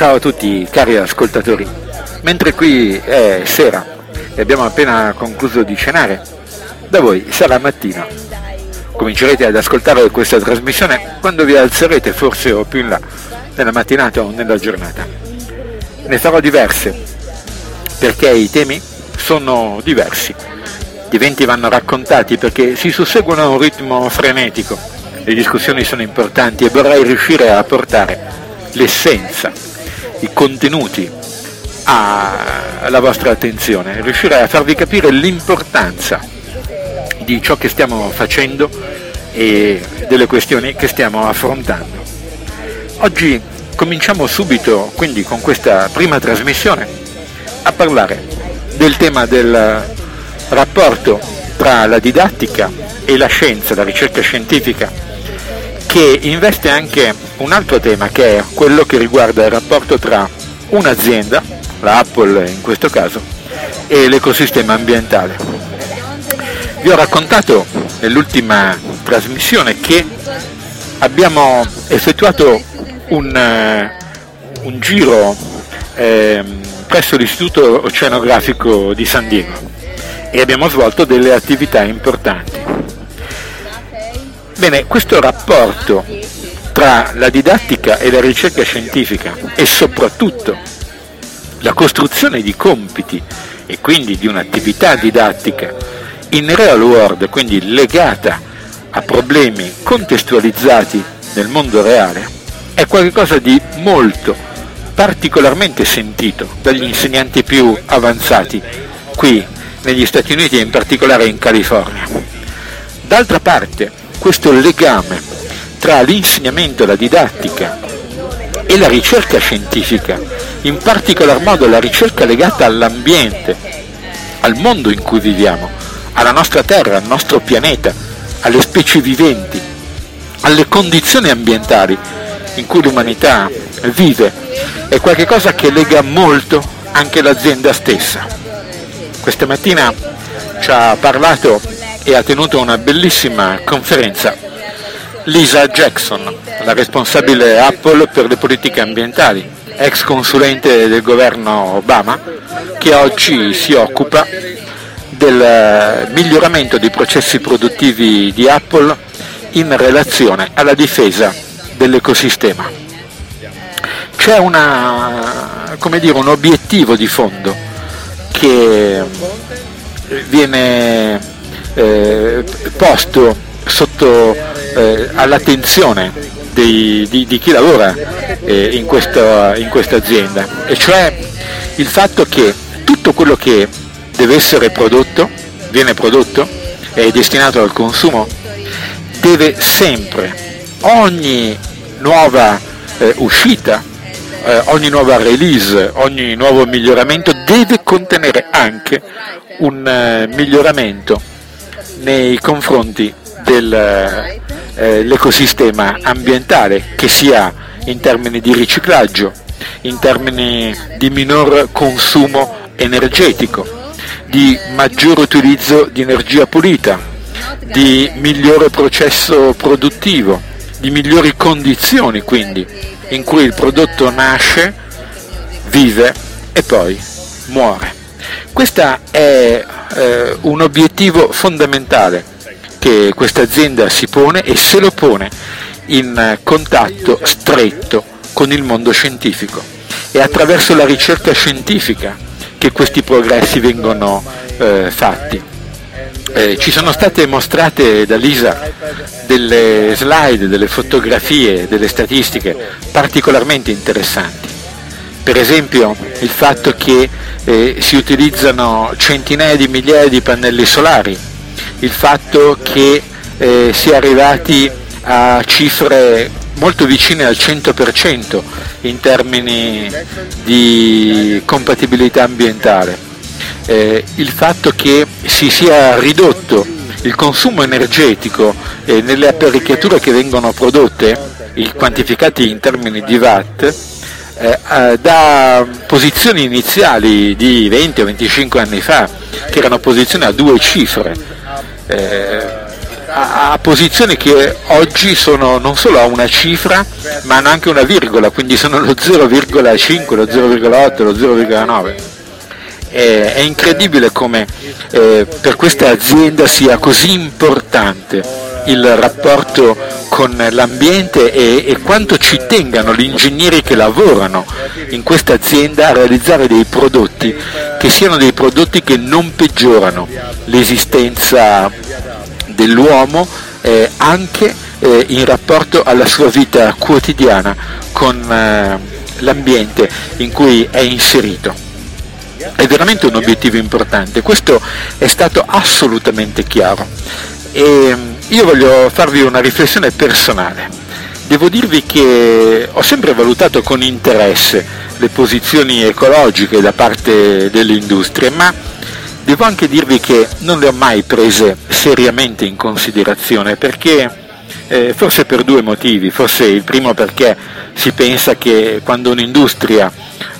Ciao a tutti cari ascoltatori, mentre qui è sera e abbiamo appena concluso di cenare, da voi sarà mattina. Comincerete ad ascoltare questa trasmissione quando vi alzerete forse o più in là, nella mattinata o nella giornata. Ne farò diverse, perché i temi sono diversi. Gli eventi vanno raccontati perché si susseguono a un ritmo frenetico, le discussioni sono importanti e vorrei riuscire a portare l'essenza i contenuti alla vostra attenzione, riuscire a farvi capire l'importanza di ciò che stiamo facendo e delle questioni che stiamo affrontando. Oggi cominciamo subito, quindi con questa prima trasmissione, a parlare del tema del rapporto tra la didattica e la scienza, la ricerca scientifica, che investe anche un altro tema che è quello che riguarda il rapporto tra un'azienda, la Apple in questo caso, e l'ecosistema ambientale. Vi ho raccontato nell'ultima trasmissione che abbiamo effettuato un, uh, un giro eh, presso l'Istituto Oceanografico di San Diego e abbiamo svolto delle attività importanti. Bene, questo rapporto tra la didattica e la ricerca scientifica e soprattutto la costruzione di compiti e quindi di un'attività didattica in real world, quindi legata a problemi contestualizzati nel mondo reale, è qualcosa di molto particolarmente sentito dagli insegnanti più avanzati qui negli Stati Uniti e in particolare in California. D'altra parte, questo legame tra l'insegnamento, la didattica e la ricerca scientifica, in particolar modo la ricerca legata all'ambiente, al mondo in cui viviamo, alla nostra terra, al nostro pianeta, alle specie viventi, alle condizioni ambientali in cui l'umanità vive, è qualcosa che lega molto anche l'azienda stessa. Questa mattina ci ha parlato e ha tenuto una bellissima conferenza Lisa Jackson, la responsabile Apple per le politiche ambientali, ex consulente del governo Obama, che oggi si occupa del miglioramento dei processi produttivi di Apple in relazione alla difesa dell'ecosistema. C'è una, dire, un obiettivo di fondo che viene eh, posto sotto eh, all'attenzione di, di, di, chi lavora eh, in, questa, in questa azienda, e cioè il fatto che tutto quello che deve essere prodotto, viene prodotto, è destinato al consumo, deve sempre, ogni nuova eh, uscita, eh, ogni nuova release, ogni nuovo miglioramento deve contenere anche un eh, miglioramento nei confronti dell'ecosistema eh, ambientale, che sia in termini di riciclaggio, in termini di minor consumo energetico, di maggior utilizzo di energia pulita, di migliore processo produttivo, di migliori condizioni quindi in cui il prodotto nasce, vive e poi muore. Questo è eh, un obiettivo fondamentale che questa azienda si pone e se lo pone in contatto stretto con il mondo scientifico. È attraverso la ricerca scientifica che questi progressi vengono eh, fatti. Eh, ci sono state mostrate da Lisa delle slide, delle fotografie, delle statistiche particolarmente interessanti. Per esempio il fatto che eh, si utilizzano centinaia di migliaia di pannelli solari il fatto che eh, si è arrivati a cifre molto vicine al 100% in termini di compatibilità ambientale, eh, il fatto che si sia ridotto il consumo energetico eh, nelle apparecchiature che vengono prodotte, quantificati in termini di watt, eh, da posizioni iniziali di 20 o 25 anni fa, che erano posizioni a due cifre, eh, a, a, posizioni che oggi sono non solo a una cifra ma hanno anche una virgola, quindi sono lo 0,5, lo 0,8, lo 0,9. È, è incredibile come eh, per questa azienda sia così importante il rapporto con l'ambiente e, e, quanto ci tengano gli ingegneri che lavorano in questa azienda a realizzare dei prodotti che siano dei prodotti che non peggiorano l'esistenza dell'uomo eh, anche eh, in rapporto alla sua vita quotidiana con eh, l'ambiente in cui è inserito. È veramente un obiettivo importante, questo è stato assolutamente chiaro. E mm, io voglio farvi una riflessione personale. Devo dirvi che ho sempre valutato con interesse le posizioni ecologiche da parte delle industrie, ma devo anche dirvi che non le ho mai prese seriamente in considerazione perché eh, forse per due motivi, forse il primo perché si pensa che quando un'industria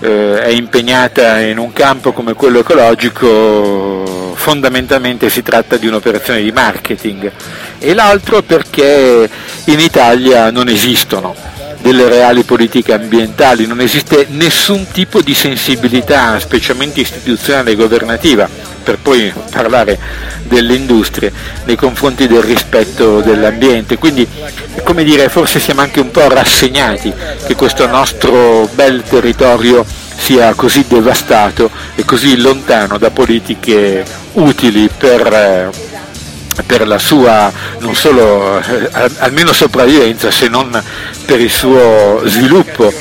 eh, è impegnata in un campo come quello ecologico fondamentalmente si tratta di un'operazione di marketing e l'altro perché in Italia non esistono delle reali politiche ambientali, non esiste nessun tipo di sensibilità, specialmente istituzionale e governativa, per poi parlare delle industrie, nei confronti del rispetto dell'ambiente. Quindi, come dire, forse siamo anche un po' rassegnati che questo nostro bel territorio sia così devastato e così lontano da politiche utili per per la sua non solo eh, almeno sopravvivenza se non per il suo sviluppo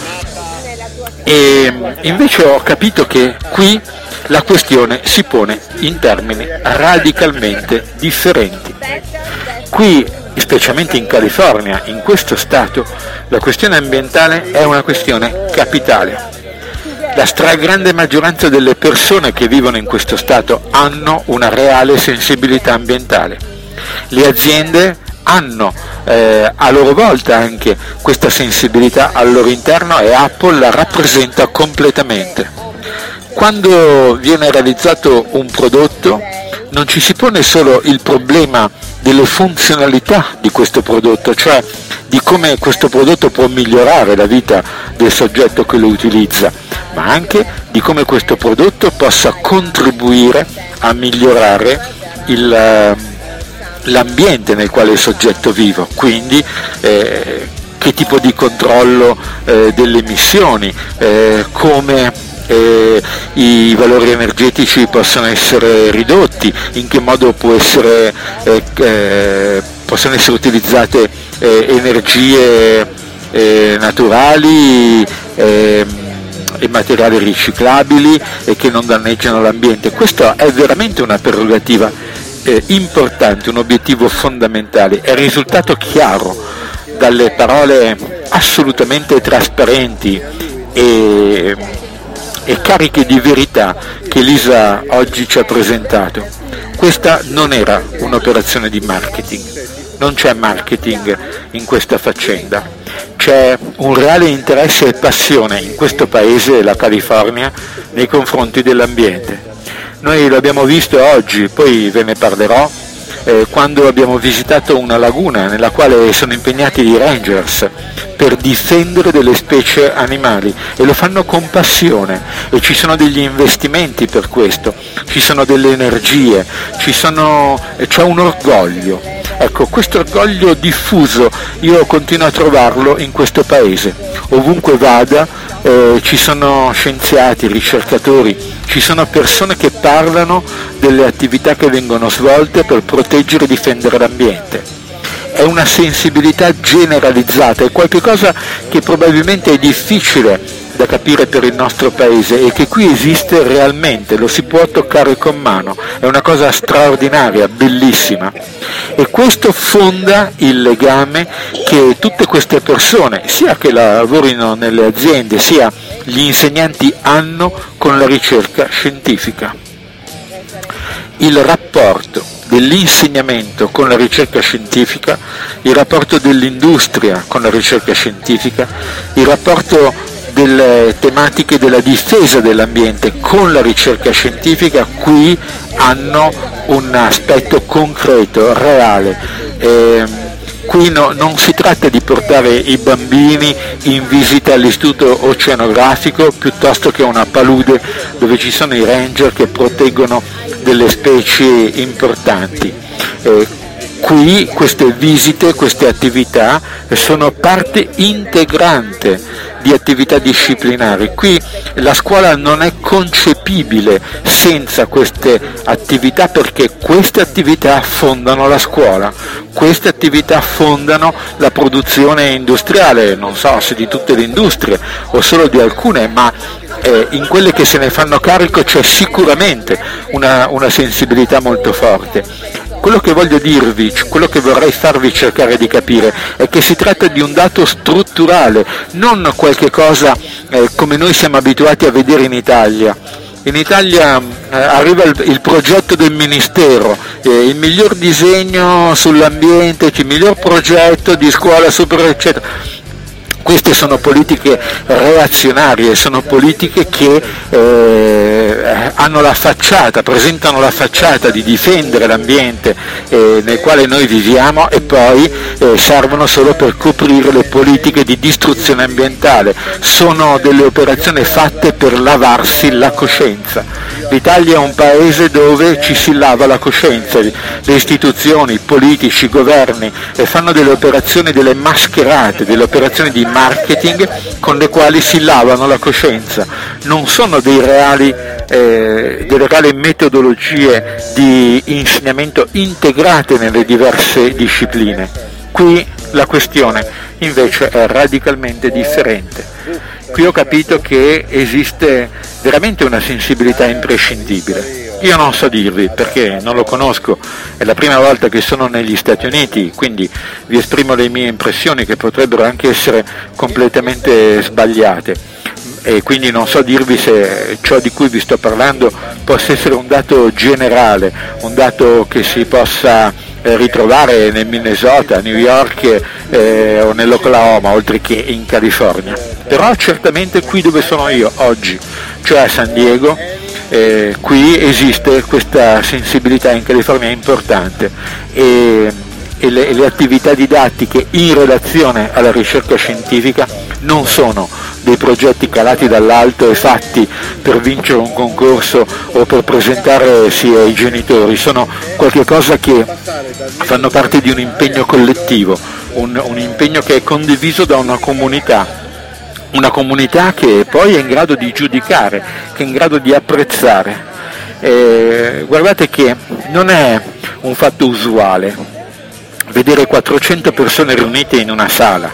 e invece ho capito che qui la questione si pone in termini radicalmente differenti. Qui, specialmente in California, in questo Stato, la questione ambientale è una questione capitale. La stragrande maggioranza delle persone che vivono in questo Stato hanno una reale sensibilità ambientale. Le aziende hanno eh, a loro volta anche questa sensibilità al loro interno e Apple la rappresenta completamente. Quando viene realizzato un prodotto non ci si pone solo il problema delle funzionalità di questo prodotto, cioè di come questo prodotto può migliorare la vita del soggetto che lo utilizza, ma anche di come questo prodotto possa contribuire a migliorare il, eh, l'ambiente nel quale il soggetto vive, quindi eh, che tipo di controllo eh, delle emissioni, eh, come eh, i valori energetici possono essere ridotti, in che modo essere, eh, eh, possono essere utilizzate eh, energie eh, naturali ehm, e materiali riciclabili e che non danneggiano l'ambiente. Questa è veramente una prerogativa importante, un obiettivo fondamentale. È risultato chiaro dalle parole assolutamente trasparenti e e cariche di verità che Lisa oggi ci ha presentato. Questa non era un'operazione di marketing, non c'è marketing in questa faccenda, c'è un reale interesse e passione in questo paese, la California, nei confronti dell'ambiente. Noi lo abbiamo visto oggi, poi ve ne parlerò, eh, quando abbiamo visitato una laguna nella quale sono impegnati i rangers per difendere delle specie animali e lo fanno con passione e ci sono degli investimenti per questo, ci sono delle energie, sono, c'è un orgoglio. Ecco, questo orgoglio diffuso io continuo a trovarlo in questo paese. Ovunque vada eh, ci sono scienziati, ricercatori, ci sono persone che parlano delle attività che vengono svolte per proteggere e difendere l'ambiente. È una sensibilità generalizzata, è qualcosa che probabilmente è difficile da capire per il nostro paese e che qui esiste realmente, lo si può toccare con mano, è una cosa straordinaria, bellissima. E questo fonda il legame che tutte queste persone, sia che lavorino nelle aziende, sia gli insegnanti hanno con la ricerca scientifica. Il rapporto dell'insegnamento con la ricerca scientifica, il rapporto dell'industria con la ricerca scientifica, il rapporto delle tematiche della difesa dell'ambiente con la ricerca scientifica qui hanno un aspetto concreto, reale. Eh, qui no, non si tratta di portare i bambini in visita all'istituto oceanografico piuttosto che a una palude dove ci sono i ranger che proteggono delle specie importanti. Eh, qui queste visite, queste attività sono parte integrante di attività disciplinari. Qui la scuola non è concepibile senza queste attività perché queste attività fondano la scuola, queste attività fondano la produzione industriale, non so se di tutte le industrie o solo di alcune, ma eh, in quelle che se ne fanno carico c'è sicuramente una, una sensibilità molto forte quello che voglio dirvi, quello che vorrei farvi cercare di capire è che si tratta di un dato strutturale, non qualche cosa eh, come noi siamo abituati a vedere in Italia. In Italia eh, arriva il, il, progetto del Ministero, eh, il miglior disegno sull'ambiente, il miglior progetto di scuola super eccetera queste sono politiche reazionarie, sono politiche che eh, hanno la facciata, presentano la facciata di difendere l'ambiente eh, nel quale noi viviamo e poi eh, servono solo per coprire le politiche di distruzione ambientale. Sono delle operazioni fatte per lavarsi la coscienza. L'Italia è un paese dove ci si lava la coscienza, le istituzioni, i politici, i governi fanno delle operazioni, delle mascherate, delle operazioni di marketing con le quali si lavano la coscienza, non sono reali, eh, delle reali metodologie di insegnamento integrate nelle diverse discipline. Qui la questione invece è radicalmente differente. Qui ho capito che esiste veramente una sensibilità imprescindibile io non so dirvi perché non lo conosco, è la prima volta che sono negli Stati Uniti, quindi vi esprimo le mie impressioni che potrebbero anche essere completamente sbagliate e quindi non so dirvi se ciò di cui vi sto parlando possa essere un dato generale, un dato che si possa eh, ritrovare nel Minnesota, New York eh, o nell'Oklahoma, oltre che in California. Però certamente qui dove sono io oggi, cioè a San Diego, eh, qui esiste questa sensibilità in California importante e, e, le, e le attività didattiche in relazione alla ricerca scientifica non sono dei progetti calati dall'alto e fatti per vincere un concorso o per presentarsi ai genitori, sono qualcosa che fanno parte di un impegno collettivo, un, un impegno che è condiviso da una comunità una comunità che poi è in grado di giudicare, che è in grado di apprezzare. Eh, guardate che non è un fatto usuale vedere 400 persone riunite in una sala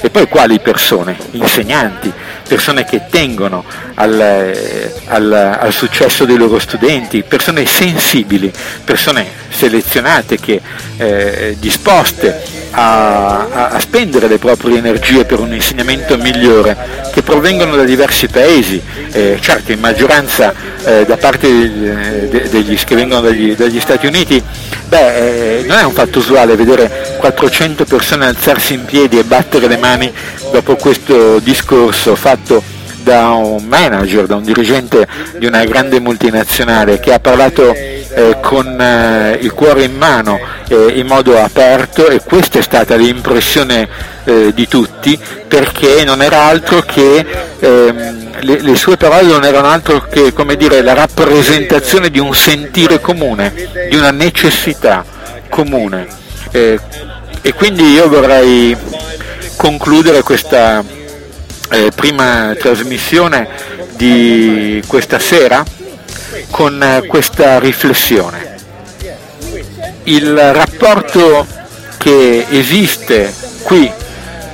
e poi quali persone? Insegnanti, persone che tengono al, al, al, successo dei loro studenti, persone sensibili, persone selezionate che eh, disposte a, a, a, spendere le proprie energie per un insegnamento migliore, che provengono da diversi paesi, eh, certo in maggioranza eh, da parte degli, degli, che vengono dagli, dagli Stati Uniti, beh, eh, non è un fatto usuale vedere 400 persone alzarsi in piedi e battere le mani dopo questo discorso fatto da un manager, da un dirigente di una grande multinazionale che ha parlato eh, con eh, il cuore in mano eh, in modo aperto e questa è stata l'impressione eh, di tutti perché non era altro che ehm, le, le, sue parole non erano altro che dire, la rappresentazione di un sentire comune, di una necessità comune. Eh, e quindi io vorrei concludere questa eh, prima trasmissione di questa sera con eh, questa riflessione. Il rapporto che esiste qui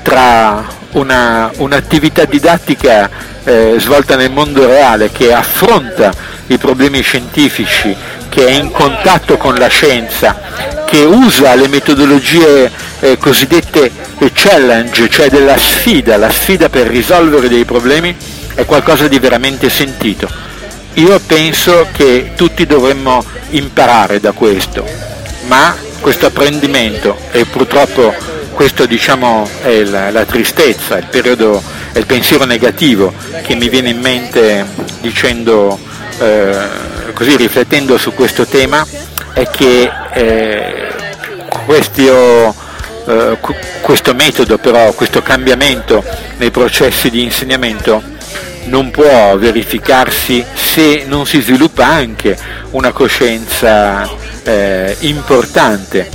tra una, un'attività didattica eh, svolta nel mondo reale che affronta i problemi scientifici, che è in contatto con la scienza, che usa le metodologie eh, cosiddette challenge, cioè della sfida, la sfida per risolvere dei problemi, è qualcosa di veramente sentito. Io penso che tutti dovremmo imparare da questo, ma questo apprendimento e purtroppo questo diciamo, è la, la, tristezza, il periodo è il pensiero negativo che mi viene in mente dicendo, eh, così riflettendo su questo tema, è che eh, questo, eh, questo metodo però, questo cambiamento nei processi di insegnamento non può verificarsi se non si sviluppa anche una coscienza eh, importante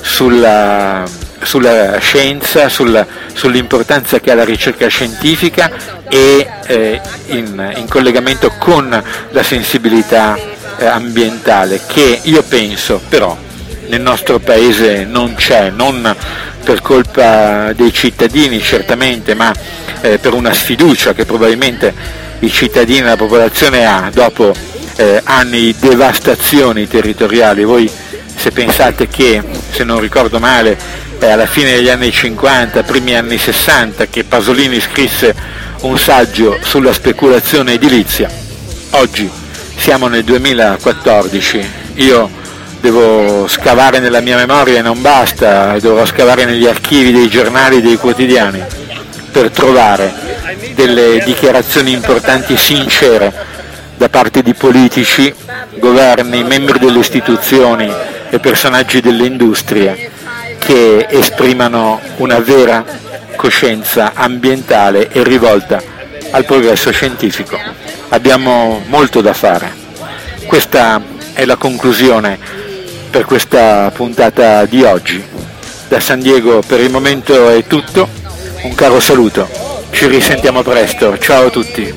sulla, sulla scienza, sulla, sull'importanza che ha la ricerca scientifica e eh, in, in, collegamento con la sensibilità eh, ambientale che io penso però nel nostro paese non c'è, non per colpa dei cittadini certamente, ma eh, per una sfiducia che probabilmente i cittadini e la popolazione ha dopo eh, anni di devastazioni territoriali. Voi se pensate che, se non ricordo male, è alla fine degli anni 50, primi anni 60, che Pasolini scrisse un saggio sulla speculazione edilizia, oggi siamo nel 2014, io devo scavare nella mia memoria e non basta, dovrò scavare negli archivi dei giornali, dei quotidiani, per trovare delle dichiarazioni importanti e sincere da parte di politici, governi, membri delle istituzioni e personaggi delle industrie che esprimano una vera coscienza ambientale e rivolta al progresso scientifico. Abbiamo molto da fare. Questa è la conclusione per questa puntata di oggi. Da San Diego per il momento è tutto, un caro saluto, ci risentiamo presto, ciao a tutti.